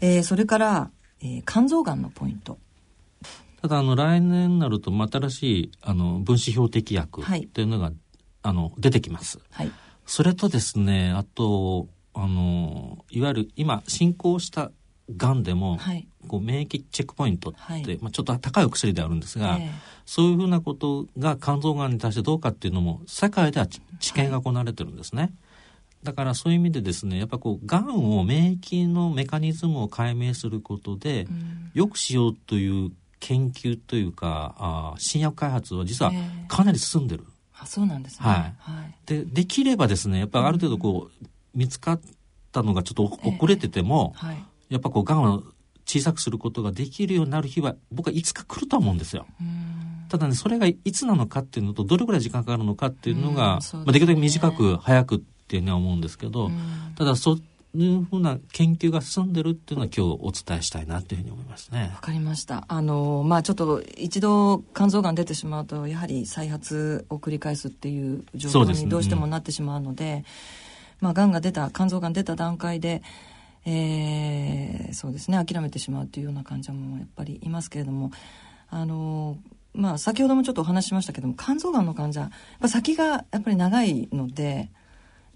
えー、それから、えー、肝臓がんのポイント。ただ、あの、来年になると、新しい、あの、分子標的薬っていうのが、はい、あの、出てきます。はい。それとですね、あと、あの、いわゆる今、進行したがんでも、はい、こう免疫チェックポイントって、はい、まあ、ちょっと高いお薬であるんですが、えー、そういうふうなことが肝臓がんに対してどうかっていうのも世界では治験が行われてるんですね。はい、だからそういう意味でですねやっぱこうがんを免疫のメカニズムを解明することで、うん、よくしようという研究というかあ新薬開発は実はかなり進んでる。えーあそうなんですね、はい。はい、でできればですねやっぱある程度こう、見つかったのがちょっと遅れてても、えーはい、やっぱこうがんを小さくすることができるようになる日は僕はいつか来ると思うんですよ。ただねそれがいつなのかっていうのとどれぐらい時間かかるのかっていうのが、ね、まあ、できるだけ短く早くっていうのは思うんですけどただそういうふうな研究が進んでるっていうのは今日お伝えしたいなというふうに思いますね。わかりました。あのまあちょっと一度肝臓がん出てしまうとやはり再発を繰り返すっていう状況にどうしてもなってしまうので、でねうん、まあがんが出た肝臓がん出た段階でえー、そうですね諦めてしまうというような患者もやっぱりいますけれどもあのまあ先ほどもちょっとお話ししましたけども肝臓がんの患者やっぱ先がやっぱり長いので、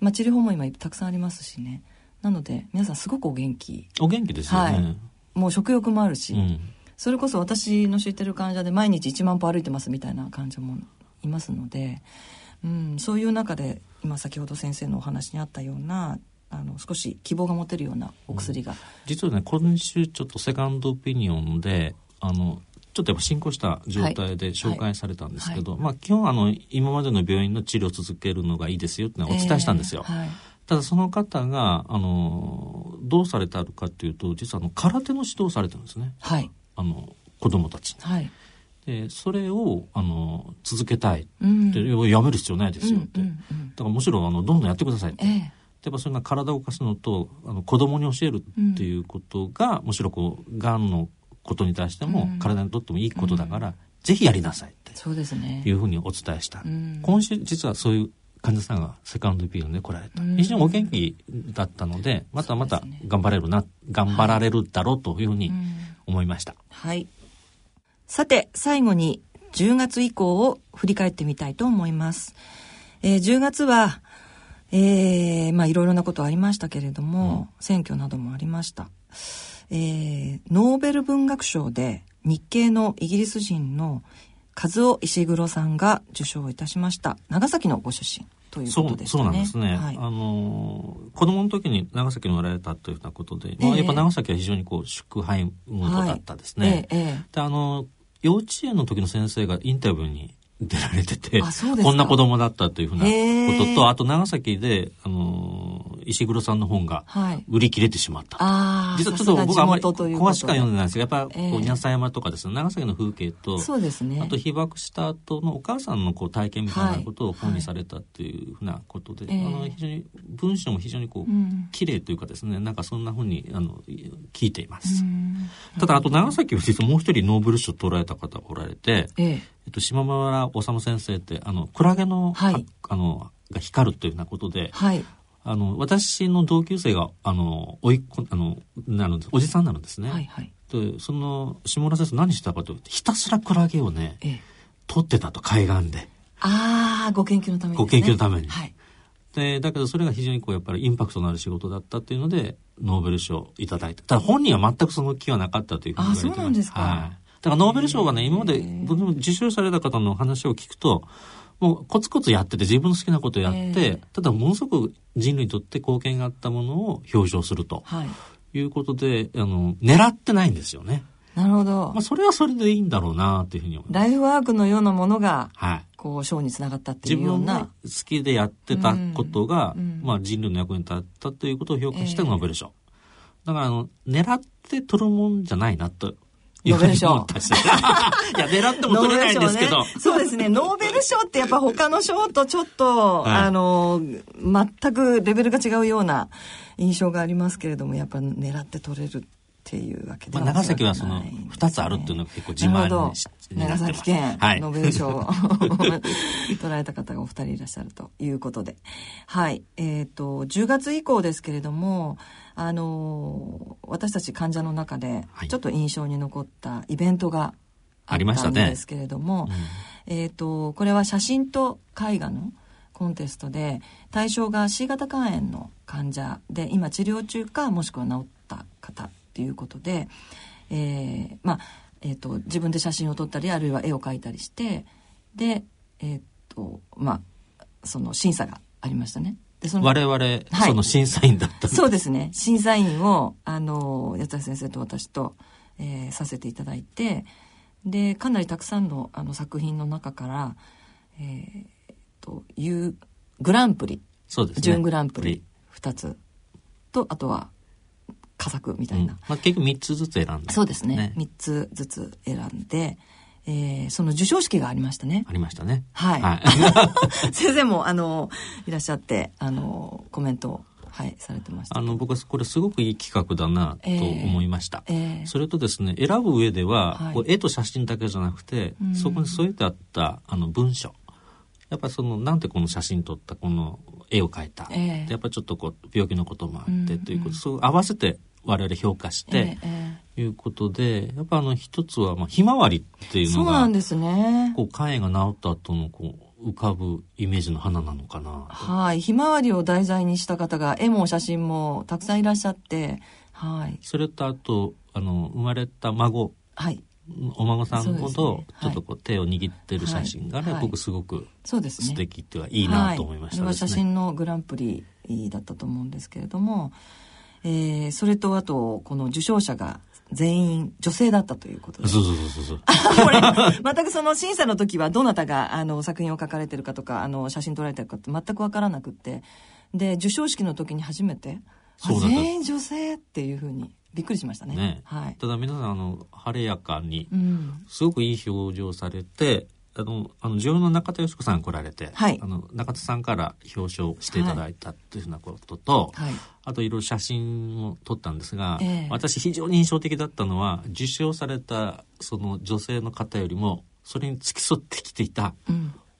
まあ、治療法も今たくさんありますしね。なので皆さんすごくお元気。お元気ですよね、はい、もう食欲もあるし、うん、それこそ私の知ってる患者で毎日1万歩歩いてますみたいな患者もいますので、うん、そういう中で今先ほど先生のお話にあったようなあの少し希望が持てるようなお薬が、うん、実はね今週ちょっとセカンドオピニオンであのちょっとやっぱ進行した状態で紹介されたんですけど、はい。はい、まあ基本あの今までの病院の治療を続けるのがいいですよってのはお伝えしたんですよ。えーはい、ただその方があのどうされたかっていうと実はあの空手の指導されてるんですね。はい、あの子供たちに。はい。でそれをあの続けたいって、うん、やめる必要ないですよって、うんうんうん、だからむしろあのどんどんやってくださいって、えーやっぱそれが体を動かすのとあの子供に教えるっていうことが、うん、むしろこうがんのことに対しても、体にとってもいいことだから、うん、ぜひやりなさいってそうですね。いうふうにお伝えした、うん、今週実はそういう患者さんがセカンドピールで来られた、非常にお元気だったのでまたまた頑張れるな、ね、頑張られるだろうというふうに思いました、はい、さて最後に10月以降を振り返ってみたいと思います、えー、10月はえー、まあいろいろなことありましたけれども、うん、選挙などもありました。えー、ノーベル文学賞で日系のイギリス人の和尾石黒さんが受賞いたしました。長崎のご出身。ということですね。そうなんですね。はい、あの子供の時に長崎におられたというようなことで、えー、まあ、やっぱ長崎は非常にこう祝杯ムードだったですね。はい、えーえー、であの幼稚園の時の先生がインタビューに出られてて、こんな子供だったというふうなことと、あと長崎で、あの石黒さんの本が売り切れてしまった。はい、実はちょっと僕あまり詳しくは読んでないんですけど、やっぱこう、稲佐山とかですね、長崎の風景と、そうですね。あと被爆した後のお母さんのこう体験みたいなことを本にされたっていうふうなことで、はい。はい、あの、非常に、文章も非常にこう、綺麗というかですね、なんかそんなふうに、あの、聞いています。ただ、あと長崎は実はもう一人ノーベル賞取られた方がおられて、ええ。えっと、島村治先生って、あの、クラゲの、はい、あの、が光るというようなことで、はい、あの、私の同級生が、あの、おいっ子、あの、なるんです、おじさんになるんですね。はいはい。で、その、下村先生何したかというと、ひたすらクラゲをね、ええ、取ってたと、海岸で。ああ、ご研究のために、ね、ご研究のために。はい。で、だけどそれが非常にこう、やっぱりインパクトのある仕事だったっていうので、ノーベル賞をいただいた。ただ本人は全くその気はなかったというふうに言われてます。あ、そうなんですか。はい。だからノーベル賞がね、今まで僕も受賞された方の話を聞くと、もうコツコツやってて自分の好きなことをやって、えー、ただものすごく人類にとって貢献があったものを表彰すると、はい、いうことで、あの、狙ってないんですよね。なるほど。まあ、それはそれでいいんだろうなというふうに思います。ライフワークのようなものが、はい。こう、賞につながったっていうような。自分好きでやってたことが、うん、まあ、人類の役に立ったということを評価してノーベル賞。えー、だから、あの、狙って取るもんじゃないなとノーベル賞。いや、狙 っても取れないんですけど、ね。そうですね。ノーベル賞ってやっぱ他の賞とちょっと、はい、あの、全くレベルが違うような印象がありますけれども、やっぱ狙って取れる。っていうわけで、まあ、長崎はその2つあるっていうのが結構自慢にし長崎県ノーベル賞を取られた方がお二人いらっしゃるということで。はい。えっ、ー、と10月以降ですけれどもあの私たち患者の中でちょっと印象に残ったイベントがあったんですけれども、ねうん、えっ、ー、とこれは写真と絵画のコンテストで対象が C 型肝炎の患者で今治療中かもしくは治った方っていうことで、えー、まあ、えーと、自分で写真を撮ったりあるいは絵を描いたりしてでえっ、ー、とまあその審査がありましたね。でその我々、はい、その審査員だったそうですね。審査員をあの八谷先生と私と、えー、させていただいてでかなりたくさんのあの作品の中から、えー、というグランプリ。そうです、ね、準グランプリ2つ。とあとは佳作みたいな、うん、まあ、結局3つずつ選んで、そうですね。3つずつ選んで、えー、その授賞式がありましたね。ありましたね。はい、はい、先生もあのいらっしゃってあのコメントはい、されてました。あの僕はこれすごくいい企画だなと思いました、えー。えー、それとですね選ぶ上では、はい、こう絵と写真だけじゃなくて、うん、そこに添えてあったあの文章やっぱそのなんでこの写真撮ったこの絵を描いた、えー、やっぱちょっとこう病気のこともあってということ、そう合わせて我々評価して、えー、いうことでやっぱあの一つはまあひまわりっていうのがそうなんですね。こう肝炎が治った後のこう浮かぶイメージの花なのかなはい。ひまわりを題材にした方が絵も写真もたくさんいらっしゃってはい。それとあとあの生まれた孫。はい。お孫さんほどちょっとこう手を握ってる写真がね、僕すごく素敵っていうかいいなと思いました、ね、は写真のグランプリだったと思うんですけれども、えー、それとあとこの受賞者が全員女性だったということで。そうそうそうそう。これ、全くその審査の時はどなたがあの作品を描かれてるかとか、あの写真撮られてるかって全くわからなくって、で、授賞式の時に初めて、全員女性っていうふうにびっくりしましたね。ねはい、ただ皆さんあの晴れやかに、すごくいい表情されて、あのあの女優の中田佳子さん来られて、はい、あの中田さんから表彰していただいたというふうなことと、はい、あといろいろ写真を撮ったんですが、えー、私非常に印象的だったのは受賞されたその女性の方よりもそれに付き添ってきていた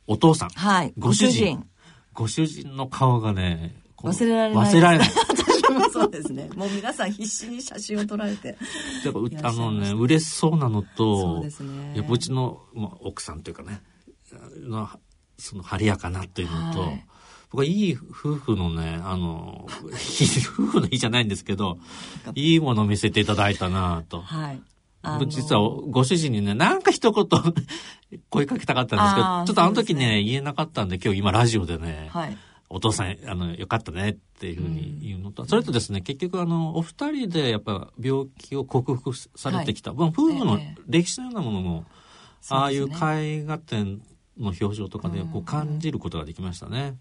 お父さん、うん、はい、ご主人。ご主人。の顔がね忘れられない。忘れられない そうですね。もう皆さん必死に写真を撮られて。やっぱあのね嬉しそうなのと、そうですね。やっぱうちの、まあ、奥さんというかね、のその晴れやかなっていうのと、はい、僕はいい夫婦のね、あの、夫婦の日じゃないんですけど、いいものを見せていただいたなと。はい。実はご主人にね、なんか一言 声かけたかったんですけど、ちょっとあの時ね、ね言えなかったんで、今日今ラジオでね、はい、お父さん、あの、よかったねっていうふうに言うのと、うん、それとですね、結局あの、お二人でやっぱ病気を克服されてきた、はい、夫婦の歴史のようなものも、えー、ああいう絵画展の表情とかでこう感じることができましたね。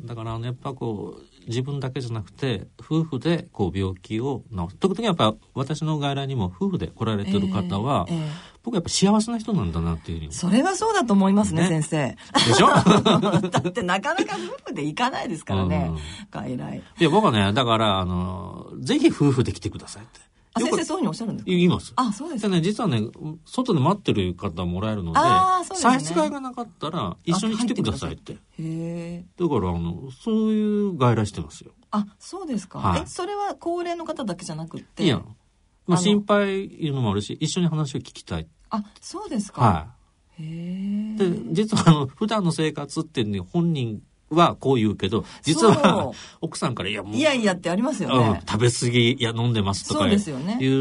だからあのやっぱこう自分だけじゃなくて夫婦でこう病気を治す。特にやっぱ私の外来にも夫婦で来られてる方は、えーえー、僕やっぱ幸せな人なんだなっていうふうに。それはそうだと思いますね、ね、先生。でしょ？だってなかなか夫婦で行かないですからね、うん、外来。いや僕はねだからあのぜひ夫婦で来てくださいって。あ先生そういうふうにおっしゃるんですか？言います。あ、そうですか。ね、実はね、外で待ってる方もらえるので、差し支えがなかったら一緒に来てくださいって。へえ。だから、あの、そういう外来してますよ。あ、そうですか。はい、え、それは高齢の方だけじゃなくて？いや、まあ、心配いうのもあるし、一緒に話を聞きたい。あ、そうですか。はい。へえ。で、実はあの、普段の生活っていうのに本人はこう言うけど、実は奥さんから、いやもう。いやいやってありますよね。食べ過ぎ、いや飲んでますとかいう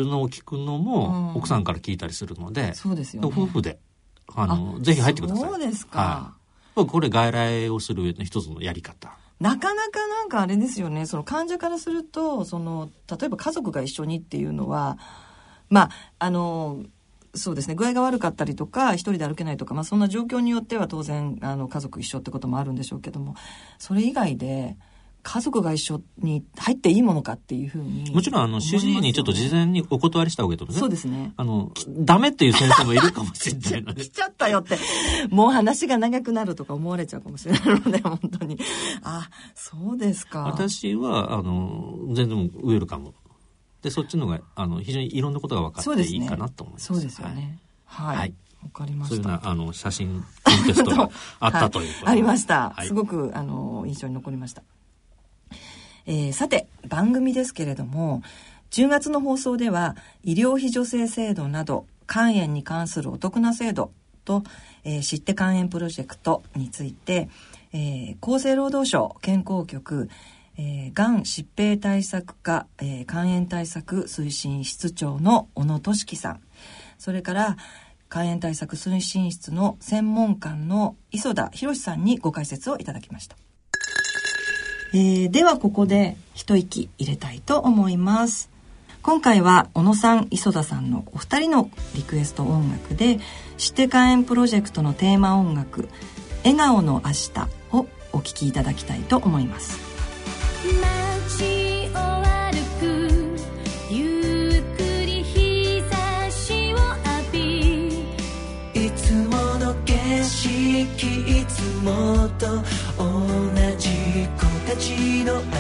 のを聞くのも、奥さんから聞いたりするので、そうですよね。夫婦で、あの、ぜひ入ってください。そうですか。はい、これ外来をする上の一つのやり方。なかなかなんかあれですよね、その患者からすると、その、例えば家族が一緒にっていうのは、まあ、あの、そうですね。具合が悪かったりとか一人で歩けないとか、まあ、そんな状況によっては当然あの家族一緒ってこともあるんでしょうけどもそれ以外で家族が一緒に入っていいものかっていうふうに、もちろんあの主治医にちょっと事前にお断りした方がいいと思うね。そうですね。あのダメっていう先生もいるかもしれないので。来ちゃったよってもう話が長くなるとか思われちゃうかもしれないので本当に。あそうですか。私はあの全然ウェルカムでそっちのがあの非常にいろんなことが分かっていいかなと思います。そうですよね。はい。はいわかりました。そういうなあの写真コンテストがあったという、はい、ありました。はい、すごくあの印象に残りました。えー、さて番組ですけれども10月の放送では医療費助成制度など肝炎に関するお得な制度と、えー、知って肝炎プロジェクトについて、えー、厚生労働省健康局え、がん疾病対策課、えー、肝炎対策推進室長の小野俊樹さん。それから肝炎対策推進室の専門官の磯田博さんにご解説をいただきました、えー、ではここで一息入れたいと思います。今回は小野さん磯田さんのお二人のリクエスト音楽で「知って肝炎プロジェクト」のテーマ音楽「笑顔の明日」をお聴きいただきたいと思います。いつもと同じ子たちの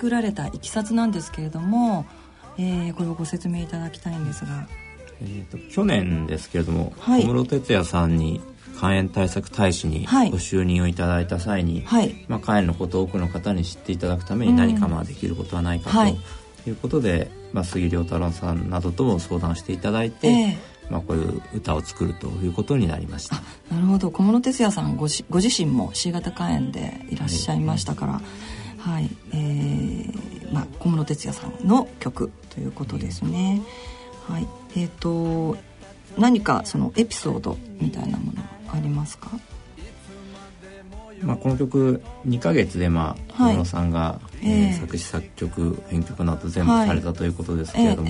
作られたいきさつなんですけれども、えー、これをご説明いただきたいんですが。えーと、去年ですけれども、はい、小室哲哉さんに肝炎対策大使にご就任をいただいた際に、はい、まあ、肝炎のことを多くの方に知っていただくために何かまあできることはないかとい。うことで、まあ、杉良太郎さんなどとも相談していただいて、えー、まあ、こういう歌を作るということになりました。なるほど。小室哲哉さんごしご自身も C 型肝炎でいらっしゃいましたから、はいはい、えー、まあ小室哲哉さんの曲ということですね。はい、えっ、ー、と何かそのエピソードみたいなものありますか？まあ、この曲2か月でまあ小室さんが、えー、作詞作曲編曲など全部されたということですけれども、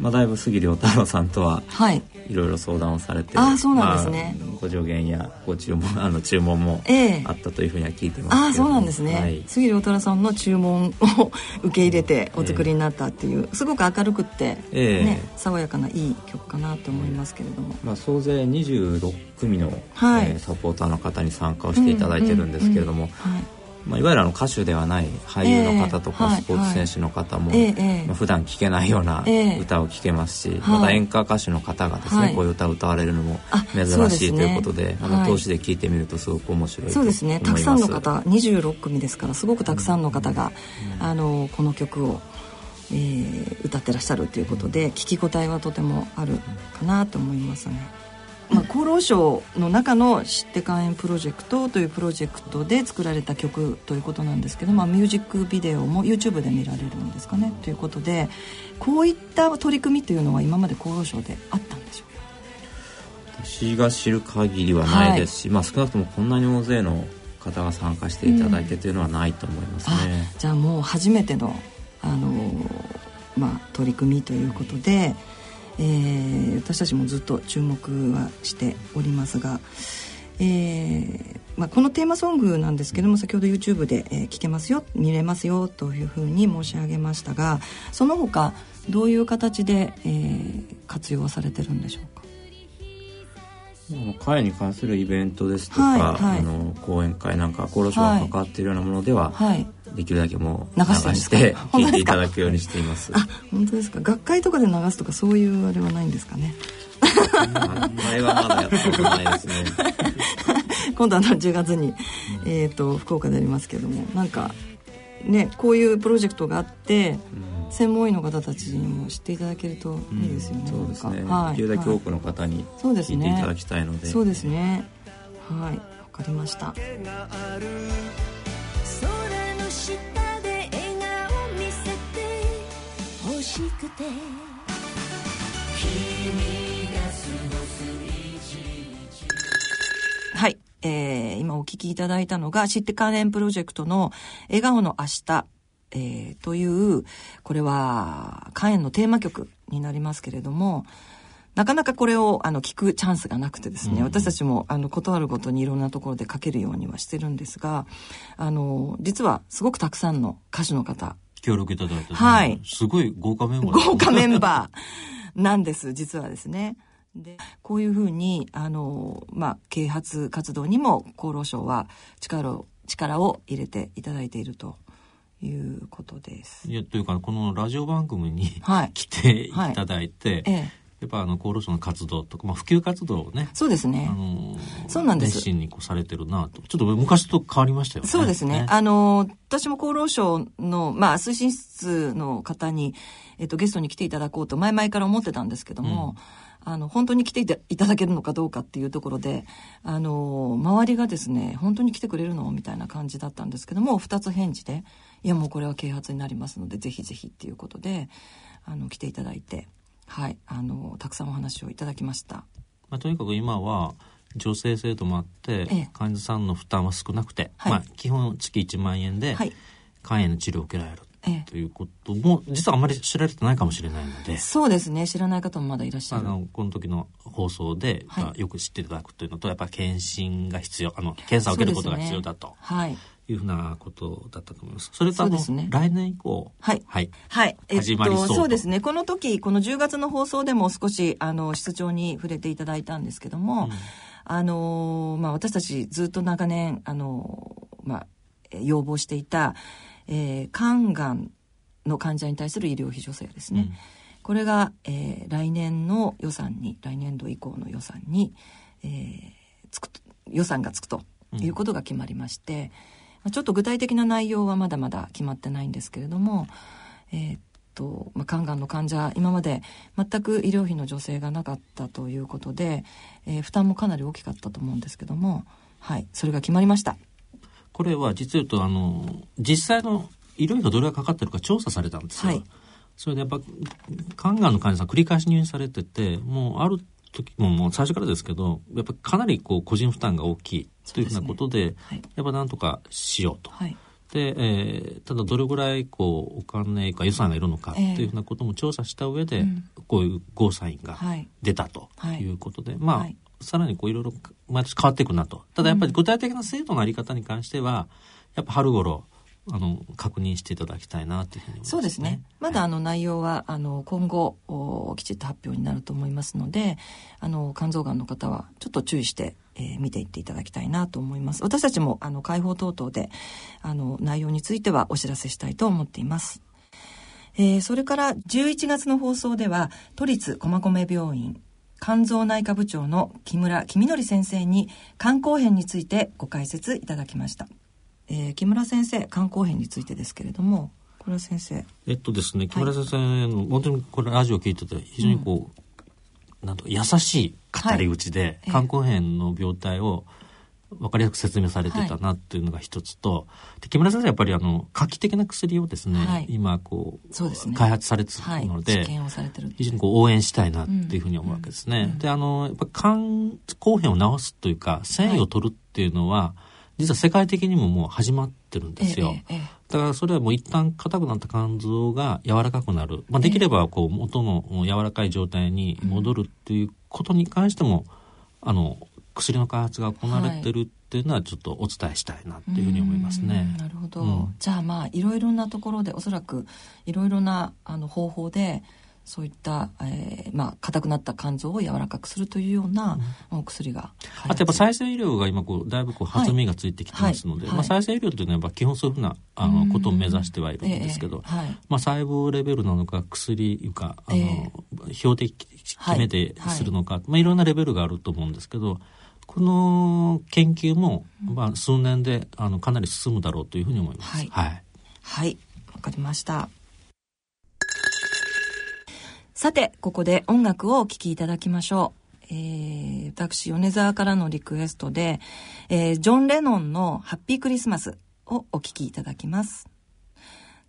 まあ、だいぶ杉良太郎さんとはい。ろいろ相談をされて、あそうなんですね、まあ、ご助言やご注文 あの注文もあったというふうには聞いてますあそうなんですね、はい、杉良太郎さんの注文を受け入れてお作りになったっていう、えー、すごく明るくって、えー、ね、爽やかないい曲かなと思いますけれども、まあ、総勢26組の、はい。えー、サポーターの方に参加をしていただいてるんですけれども、うんうんうん。はいまあ、いわゆるあの歌手ではない俳優の方とかスポーツ選手の方も、まあ、普段聴けないような歌を聴けますし、また演歌歌手の方がですね、こういう歌を歌われるのも珍しいということであの投資で聴いてみるとすごく面白いそうですね。たくさんの方26組ですからすごくたくさんの方が、あのこの曲を、えー、歌ってらっしゃるということで聴き応えはとてもあるかなと思いますね。まあ、厚労省の中の「知って肝炎プロジェクト」というプロジェクトで作られた曲ということなんですけど、まあ、ミュージックビデオも YouTube で見られるんですかね。ということでこういった取り組みというのは今まで厚労省であったんでしょうか？私が知る限りはないですし、はい、まあ、少なくともこんなに大勢の方が参加していただいてというのはないと思いますね。うん、じゃあもう初めてのあのまあ、取り組みということで、えー、私たちもずっと注目はしておりますが、えーまあ、このテーマソングなんですけども先ほど YouTube で、えー、聞けますよ見れますよというふうに申し上げましたがその他どういう形で、えー、活用されてるんでしょうか？会に関するイベントですとか、はいはい、あの講演会なんか厚労省が関わっているようなものでは、はい、できるだけもう流して 聞いていただくようにしています。あ本当ですか？学会とかで流すとかそういうあれはないんですかね？あれはまだやったことないですね。今度あの10月に、えーと、福岡でありますけどもなんかねこういうプロジェクトがあって、うん、専門医の方たちにも知っていただけるといいですよね、うん、そうですね、はい、できるだけ多くの方に聞いていただきたいので。そうですね。はいわかりました下で笑顔見せて欲しくて。君が過ごす一日。はい、えー、今お聞きいただいたのが知って関連プロジェクトの「笑顔の明日」えー、というこれは肝炎のテーマ曲になりますけれどもなかなかこれをあの聞くチャンスがなくてですね、うん、私たちもあの断るごとにいろんなところで書けるようにはしてるんですがあの実はすごくたくさんの歌手の方協力いただいて、はい。すごい豪華メンバー。豪華メンバーなんです、実はですね。で、こういうふうに、あの、まあ、啓発活動にも厚労省は力を、力を入れていただいているということです。いや、というか、このラジオ番組に、はい、来ていただいて、はい、ええやっぱあの厚労省の活動とか、まあ、普及活動をねそうですね、あのー、そうなんです。熱心にこうされてるなとちょっと昔と変わりましたよね。そうですね、ね、あのー、私も厚労省の、まあ、推進室の方に、えっと、ゲストに来ていただこうと前々から思ってたんですけども、うん、あの本当に来ていただけるのかどうかっていうところであのー、周りがですね本当に来てくれるのみたいな感じだったんですけども2つ返事でいやもうこれは啓発になりますのでぜひぜひっていうことであの来ていただいて。はい、あのたくさんお話をいただきました。まあ、とにかく今は助成制度もあって、ええ、患者さんの負担は少なくて、はい、まあ、基本月1万円で肝炎の治療を受けられる。ええ、ということも実はあまり知られてないかもしれないので。そうですね。知らない方もまだいらっしゃる。あのこの時の放送で、はい、よく知っていただくというのとやっぱり検診が必要あの検査を受けることが必要だと、ね、はいいうふうなことだったと思います。それとあの、ね、来年以降、はい、はい、はい、えっと、そうですね。この時、この10月の放送でも少しあの室長に触れていただいたんですけども、うん、あのまあ私たちずっと長年あのまあ要望していた、えー、肝がんの患者に対する医療費助成ですね。うん、これが、えー、来年の予算に来年度以降の予算に、えー、つく予算がつくということが決まりまして。うんちょっと具体的な内容はまだまだ決まってないんですけれども、えー、っと、まあ、肝がんの患者、今まで全く医療費の助成がなかったということで、えー、負担もかなり大きかったと思うんですけども、はい、それが決まりました。これは実言うと、あの、実際の医療費がどれがかかってるか調査されたんですよ。はい、それでやっぱ、肝がんの患者さん繰り返し入院されてて、もうある時ももう最初からですけど、やっぱかなりこう個人負担が大きいというふうなことで、でね。はい、やっぱなんとかしようと。はい、で、えー、ただどれぐらいこうお金か予算がいるのかというふうなことも調査した上で、えー、こういうゴーサインが出たとい。うことで、はい、まあ、さらにこういろいろ毎年変わっていくなと。ただやっぱり具体的な制度のあり方に関しては、やっぱ春頃、あの確認していただきたいなというふうに思います、ね、そうですね。まだあの内容はあの今後おきちっと発表になると思いますので、あの肝臓がんの方はちょっと注意してえー、見ていっていただきたいなと思います。私たちもあの解放等々であの内容についてはお知らせしたいと思っています。えー、それから11月の放送では都立駒込病院肝臓内科部長の木村公則先生に肝硬変についてご解説いただきました。えー、木村先生肝硬変についてですけれどもこれは先生。えっとですね木村先生の、はい、本当にこれラジオ聞いてて非常にこう、うん、なんと優しい語り口で、肝硬変の病態を分かりやすく説明されてたなっていうのが一つと、で木村先生やっぱりあの画期的な薬をですね、はい、今こうね、開発されてるので、非常にこう応援したいなっていうふうに思うわけですね。うん。うん、であのやっぱ肝硬変を治すというか繊維を取るっていうのは、実は世界的にももう始まってるんですよ。えええ、だからそれはもう一旦硬くなった肝臓が柔らかくなる。まあ、できればこう元の柔らかい状態に戻るっていうことに関しても、あの、薬の開発が行われてるっていうのはちょっとお伝えしたいなっていうふうに思いますね。なるほど、うん、じゃあまあいろいろなところでおそらくいろいろなあの方法でそういった、えー、まあ硬くなった肝臓を柔らかくするというような、うん、お薬があとやっぱ再生医療が今こうだいぶこう弾みがついてきてますので、はい。はい、まあ、再生医療というのはやっぱ基本そういうふうなあのことを目指してはいるんですけど、えーはい、まあ、細胞レベルなのか薬いうかあの、えー、標的決めてするのか、まあ、いろんなレベルがあると思うんですけどこの研究も、まあ、数年であのかなり進むだろうというふうに思います。はい、はい、はい、わかりました。さて、ここで音楽をお聴きいただきましょう。えー、私、米沢からのリクエストで、えー、ジョン・レノンのハッピークリスマスをお聴きいただきます。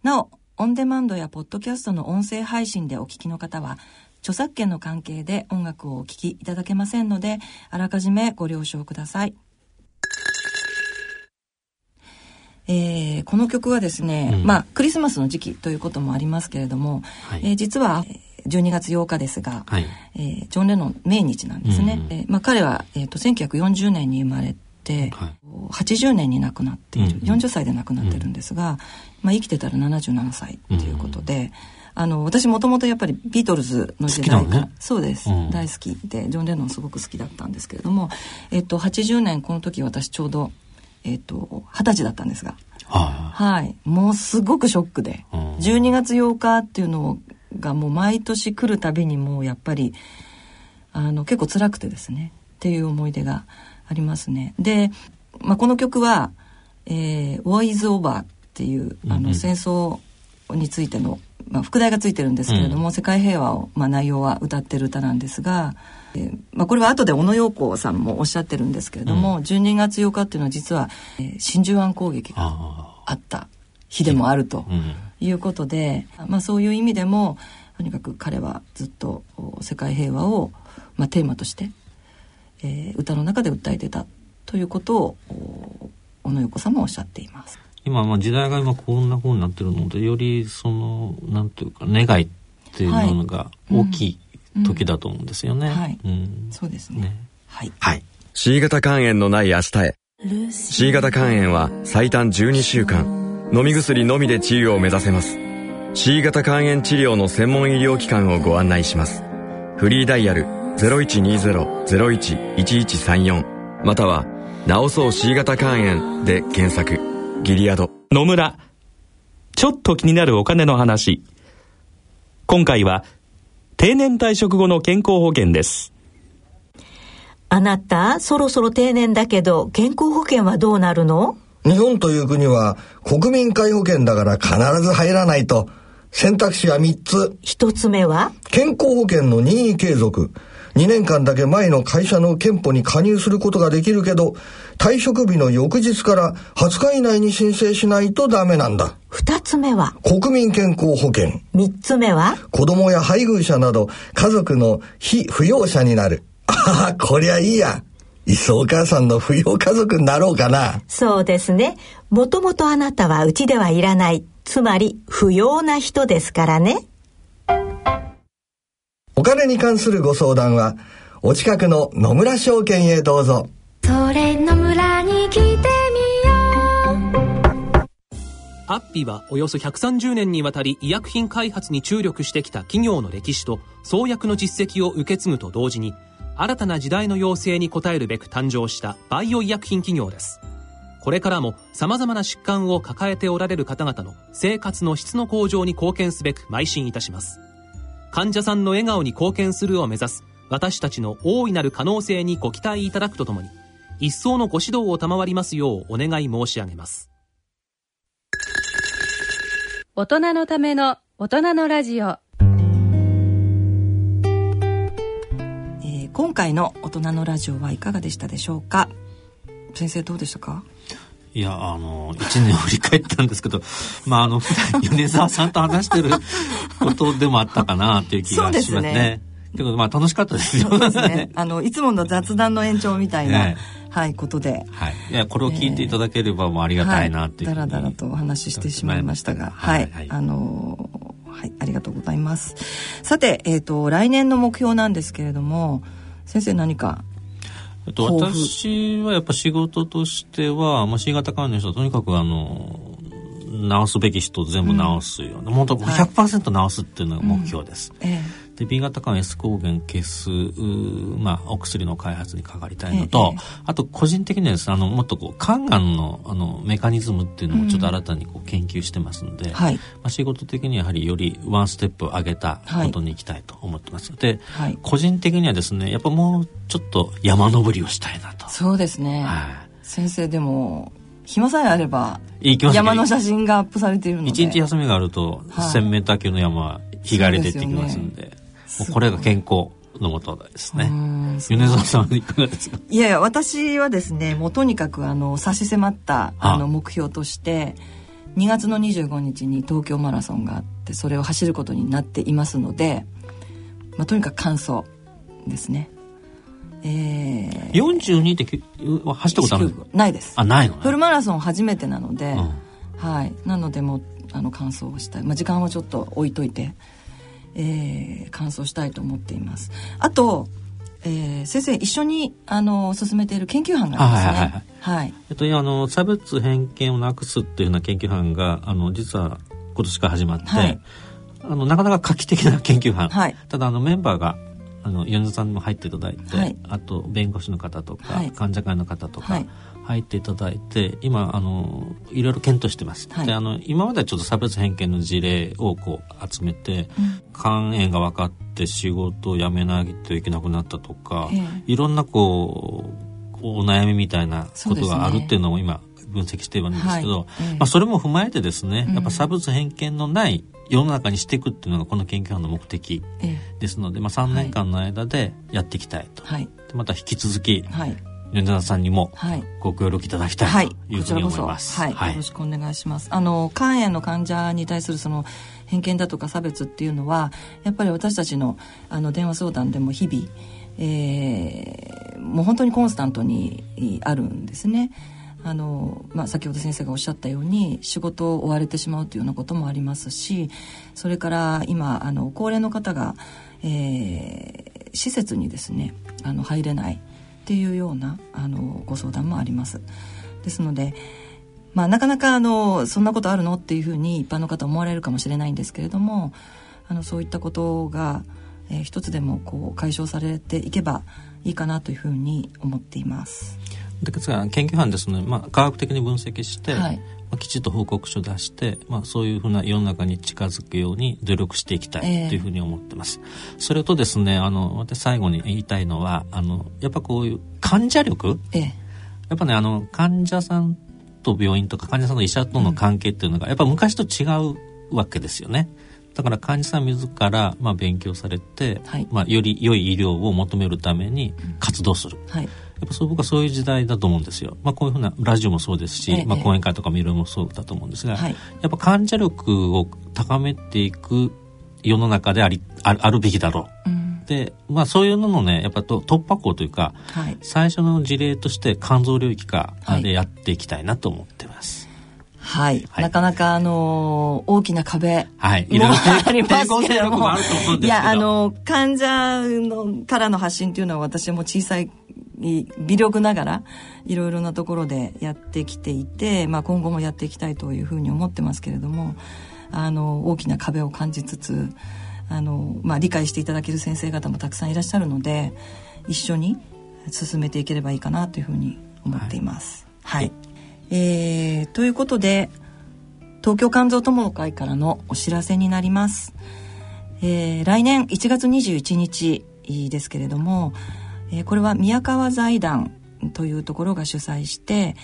なお、オンデマンドやポッドキャストの音声配信でお聴きの方は、著作権の関係で音楽をお聴きいただけませんので、あらかじめご了承ください。えー、この曲はですね、うん、まあクリスマスの時期ということもありますけれども、はい、えー、実は12月8日ですが、はい、えー、ジョン・レノン命日なんですね。うん、えー、まあ、彼は、えーと、1940年に生まれて、はい、80年に亡くなっている、うん、40歳で亡くなってるんですが、うん、まあ、生きてたら77歳ということで、うん、あの私もともとやっぱりビートルズの時代から、ね、そうです、大好きでジョン・レノンすごく好きだったんですけれども、えっと、80年この時私ちょうどえっと二十歳だったんですが。はい、もうすごくショックで、12月8日っていうのをがもう毎年来るたびにもうやっぱりあの結構辛くてですねっていう思い出がありますね。で、まあ、この曲は「えー、War is Over」っていうあの戦争についての、まあ、副題がついてるんですけれども、うん、世界平和を、まあ、内容は歌ってる歌なんですが、えーまあ、これは後で小野陽子さんもおっしゃってるんですけれども、うん、12月8日っていうのは実は、えー、真珠湾攻撃があった日でもあると。うんいうことで、まあ、そういう意味でもとにかく彼はずっと世界平和を、まあ、テーマとして、えー、歌の中で訴えてたということを小野横さんもおっしゃっています。今、まあ、時代が今こんなふうになってるのでよりそのなんていうか願いっていうものが大きい時だと思うんですよね。はい、うん、そうですね。ねはい。はい。C 型肝炎のない明日へ。C 型肝炎は最短12週間。飲み薬のみで治癒を目指せます。C 型肝炎治療の専門医療機関をご案内します。フリーダイヤル0120-01-1134または「治そう C 型肝炎」で検索。ギリアド。野村。ちょっと気になるお金の話。今回は定年退職後の健康保険です。あなたそろそろ定年だけど健康保険はどうなるの？日本という国は国民皆保険だから必ず入らないと。選択肢は3つ。1つ目は？健康保険の任意継続。2年間だけ前の会社の憲法に加入することができるけど、退職日の翌日から20日以内に申請しないとダメなんだ。2つ目は？国民健康保険。3つ目は？子供や配偶者など家族の非扶養者になる。ああ、こりゃいいや。いっそお母さんの扶養家族になろうかな。そうですね。もともとあなたはうちではいらない。つまり、不要な人ですからね。お金に関するご相談は、お近くの野村証券へどうぞ。それ野村に来てみよう。アッピはおよそ130年にわたり医薬品開発に注力してきた企業の歴史と創薬の実績を受け継ぐと同時に新たな時代の要請に応えるべく誕生したバイオ医薬品企業です。これからも様々な疾患を抱えておられる方々の生活の質の向上に貢献すべく邁進いたします。患者さんの笑顔に貢献するを目指す私たちの大いなる可能性にご期待いただくとともに、一層のご指導を賜りますようお願い申し上げます。大人のための大人のラジオ。今回の大人のラジオはいかがでしたでしょうか？先生どうでしたか？いや、あの、一年を振り返ったんですけど、まあ、あの、普段米沢さんと話してる ことでもあったかなっていう気がしますね。ねけど、まあ、楽しかったですよ。そうですね。あの、いつもの雑談の延長みたいな、ね、はい、ことで。はい。いや、これを聞いていただければ、もうありがたいなっていう、だらだらとお話ししてしまいましたが、はい、はい、あのはい、ありがとうございます。さて、えっ、ー、と、来年の目標なんですけれども、先生何かえっと、私はやっぱ仕事としては、まあ、新型関連したとにかくあの治すべき人全部治すような、うん、本当100%治すっていうのが目標です。うん。ええで B 型肝 S 抗原消す、まあ、お薬の開発にかかりたいのと、ええ、あと個人的にはですねあのもっとこう肝がんのあのメカニズムっていうのもちょっと新たにこう研究してますので、うん、まあ、仕事的にはやはりよりワンステップ上げたことにいきたいと思ってます。ので、はい、個人的にはですねやっぱもうちょっと山登りをしたいなと。そうですね、はい、先生でも暇さえあれば山の写真がアップされているので。一日休みがあると 1000m 級の山日帰りで行ってきますんで。もうこれが健康のもとですね。米沢さんいかがですか？いやいや私はですね、もうとにかくあの差し迫ったあの目標として。2月の25日に東京マラソンがあってそれを走ることになっていますので、まあ、とにかく完走ですね。えー、42って走ったことあるないです。あないの、ね、フルマラソン初めてなので、うん、はいなのでもあの完走をしたい、まあ、時間はちょっと置いといてえー、完走したいと思っています。あと、えー、先生一緒にあの進めている研究班がありますね。はいはいはい、はい、えっとあの差別偏見をなくすっていうような研究班があの実は今年から始まって、はい、あのなかなか画期的な研究班。はい、ただあのメンバーがあの米津さんにも入っていただいて、はい、あと弁護士の方とか、患者会の方とか、入っていただいて今あのいろいろ検討してます、はい、であの今まではちょっと差別偏見の事例をこう集めて、うん、肝炎が分かって仕事を辞めないといけなくなったとか、えー、いろんなこうお悩みみたいなことがあるっていうのを今分析しているんですけど、はい。えー、まあ、それも踏まえてですね、やっぱ差別偏見のない世の中にしていくっていうのがこの研究班の目的ですので、まあ、3年間の間でやっていきたいと、はい、また引き続き、はい米沢さんにもご協力いただきたいというふうに思います。はい、はい、よろしくお願いします。あの肝炎の患者に対するその偏見だとか差別っていうのはやっぱり私たちのあの電話相談でも日々、えー、もう本当にコンスタントにあるんですね。あのまあ、先ほど先生がおっしゃったように仕事を追われてしまうというようなこともありますしそれから今あの高齢の方が、えー、施設にですねあの入れないっていうようなあのご相談もあります。ですのでまあ、なかなかあのそんなことあるのっていうふうに一般の方思われるかもしれないんですけれどもあのそういったことが、えー、一つでもこう解消されていけばいいかなというふうに思っています。ですから研究班ですので、まあ、科学的に分析して、はい、まあ、きちっと報告書出して、まあ、そういうふうな世の中に近づくように努力していきたいというふうに思ってます。えー、それとですねあの私最後に言いたいのはあのやっぱこういう患者力、えー、やっぱねあの患者さんと病院とか患者さんの医者との関係っていうのが、やっぱ昔と違うわけですよね。だから患者さん自ら、まあ、勉強されて、はい、まあ、より良い医療を求めるために活動する、うんはい、やっぱそう僕はそういう時代だと思うんですよ。まあ、こういうふうなラジオもそうですし、ええ、まあ、講演会とかもいろいろもそうだと思うんですが、はい、やっぱ患者力を高めていく世の中でありあるべきだろう。うん、で、まあ、そういうののねやっぱと突破口というか、はい、最初の事例として肝臓領域化でやっていきたいなと思ってます。はい、はい、なかなかあの大きな壁はい、いろいろ ありますけども、いやあの患者のからの発信っていうのは私も小さい微力ながらいろいろなところでやってきていて、まあ、今後もやっていきたいというふうに思ってますけれどもあの大きな壁を感じつつあの、まあ、理解していただける先生方もたくさんいらっしゃるので一緒に進めていければいいかなというふうに思っています。はい、はい、えー、ということで東京肝臓友の会からのお知らせになります。えー、来年1月21日ですけれどもえー、これは宮川財団というところが主催して、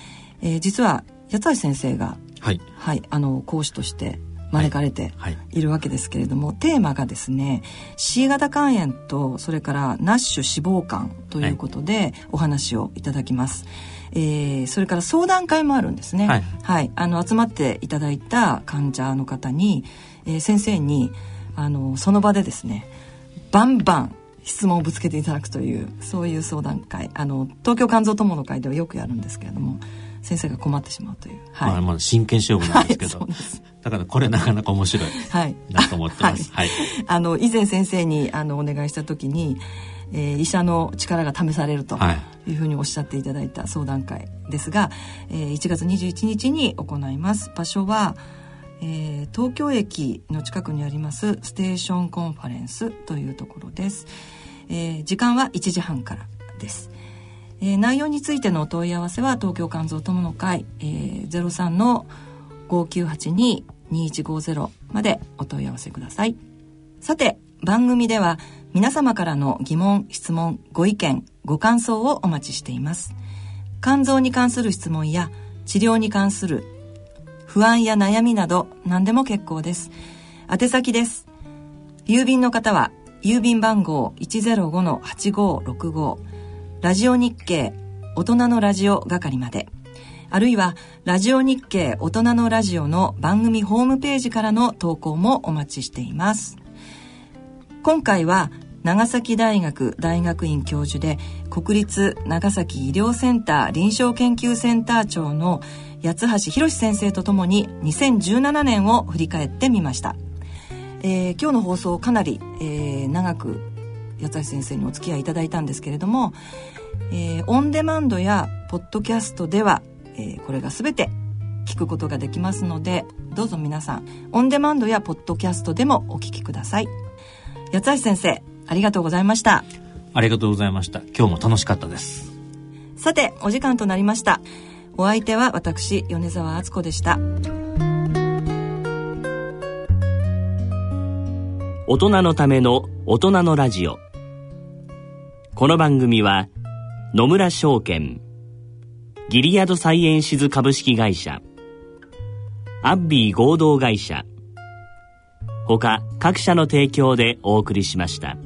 えー、実は八橋先生が、はい、はい、あの講師として招かれているわけですけれども、はいはい、テーマがですね C 型肝炎とそれからナッシュ脂肪肝ということでお話をいただきます。えー、それから相談会もあるんですね。はい、はい、あの集まっていただいた患者の方に、えー、先生にあのその場でですねバンバン質問をぶつけていただくというそういう相談会あの東京肝臓友の会ではよくやるんですけれども先生が困ってしまうという、はい、まあ、まあ真剣勝負なんですけど、はい、だからこれなかなか面白い。なと思ってます。はい、はい、あの以前先生にあのお願いした時に、えー、医者の力が試されるとい。うふうにおっしゃっていただいた相談会ですが、えー、1月21日に行います。場所はえー、東京駅の近くにありますステーションコンファレンスというところです、えー、時間は1時半からです、えー、内容についてのお問い合わせは東京肝臓友の会、えー、03の5982-2150までお問い合わせください。さて番組では皆様からの疑問質問ご意見ご感想をお待ちしています肝臓に関する質問や治療に関する不安や悩みなど何でも結構です。宛先です。郵便の方は郵便番号105-8565ラジオ日経大人のラジオ係まであるいはラジオ日経大人のラジオの番組ホームページからの投稿もお待ちしています今回は長崎大学大学院教授で国立長崎医療センター臨床研究センター長の八橋博先生とともに2017年を振り返ってみました、えー、今日の放送かなり、えー、長く八橋先生にお付き合いいただいたんですけれども、えー、オンデマンドやポッドキャストでは、え、これが全て聞くことができますのでどうぞ皆さんオンデマンドやポッドキャストでもお聞きください。八橋先生ありがとうございました。ありがとうございました。今日も楽しかったです。さてお時間となりました。お相手は私米沢敦子でした。大人のための大人のラジオ。この番組は野村証券ギリアドサイエンシズ株式会社アッビー合同会社他各社の提供でお送りしました。